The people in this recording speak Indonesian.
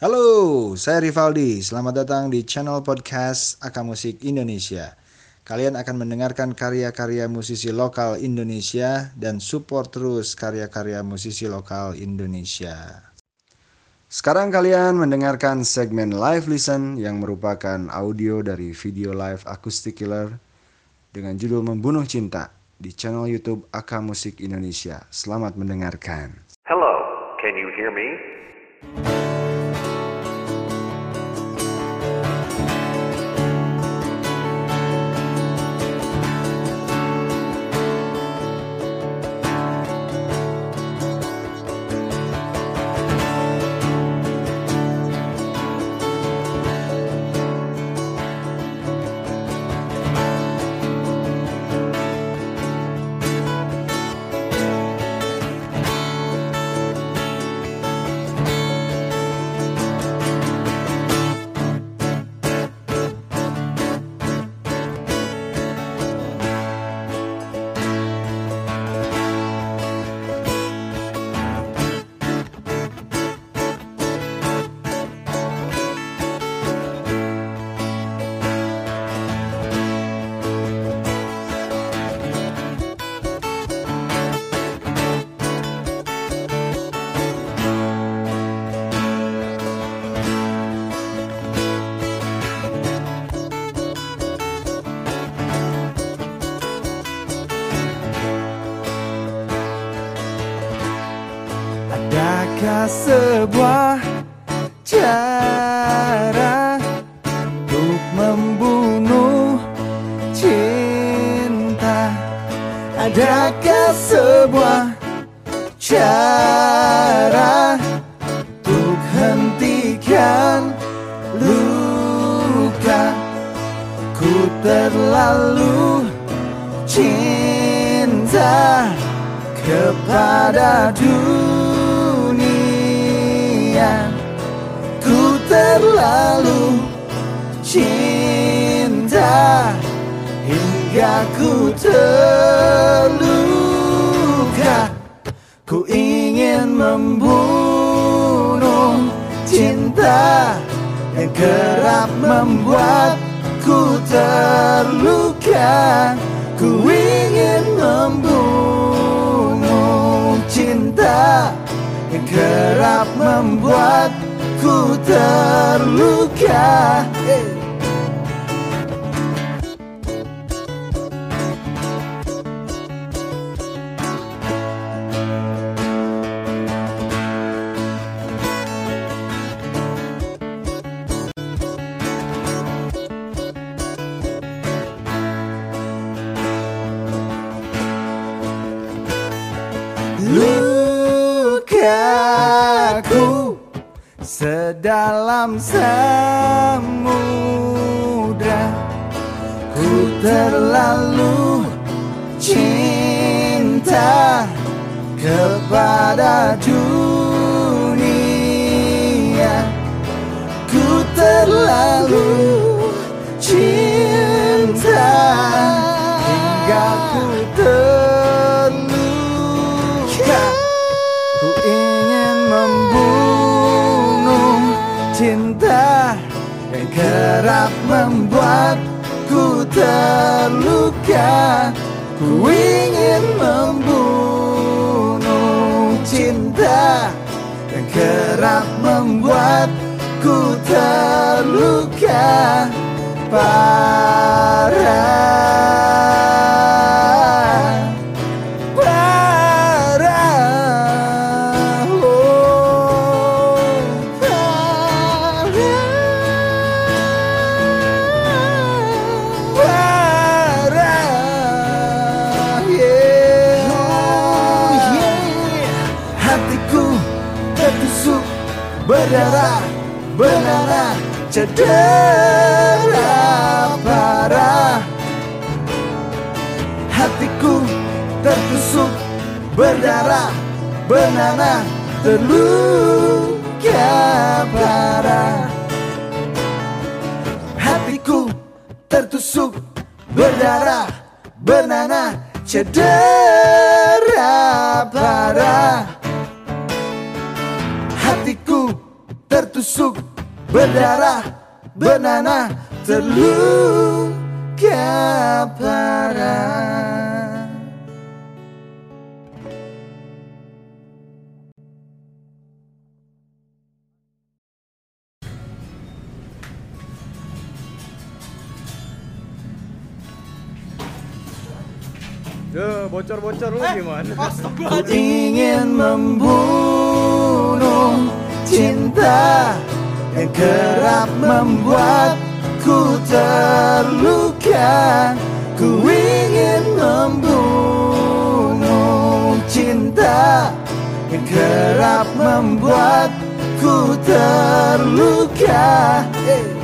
Halo, saya Rivaldi. Selamat datang di channel podcast Aka Musik Indonesia. Kalian akan mendengarkan karya-karya musisi lokal Indonesia dan support terus karya-karya musisi lokal Indonesia. Sekarang kalian mendengarkan segmen live listen yang merupakan audio dari video live Acoustic Killer dengan judul Membunuh Cinta di channel YouTube Aka Musik Indonesia. Selamat mendengarkan. Hello, can you hear me? Adakah sebuah cara untuk membunuh cinta? Adakah sebuah cara untuk hentikan luka? Ku terlalu cinta kepada dunia Ku terlalu cinta Hingga ku terluka. Ku ingin membunuh cinta Yang kerap membuatku terluka. Ku ingin membunuh cinta Kerap membuatku terluka hey. Sedalam samudra Ku terlalu cinta kepada dunia. Ku terlalu cinta hingga ku terluka kerap membuatku terluka. Ku ingin membunuh cinta yang kerap membuatku terluka. Parah berdarah berdarah cedera parah. Hatiku tertusuk berdarah benana terluka parah. Hatiku tertusuk berdarah benana cedera tertusuk berdarah Benana terluka parah Duh, bocor-bocor lu gimana? Ku ingin membunuh cinta Yang kerap membuatku terluka Ku ingin membunuh cinta Yang kerap membuatku terluka Eh.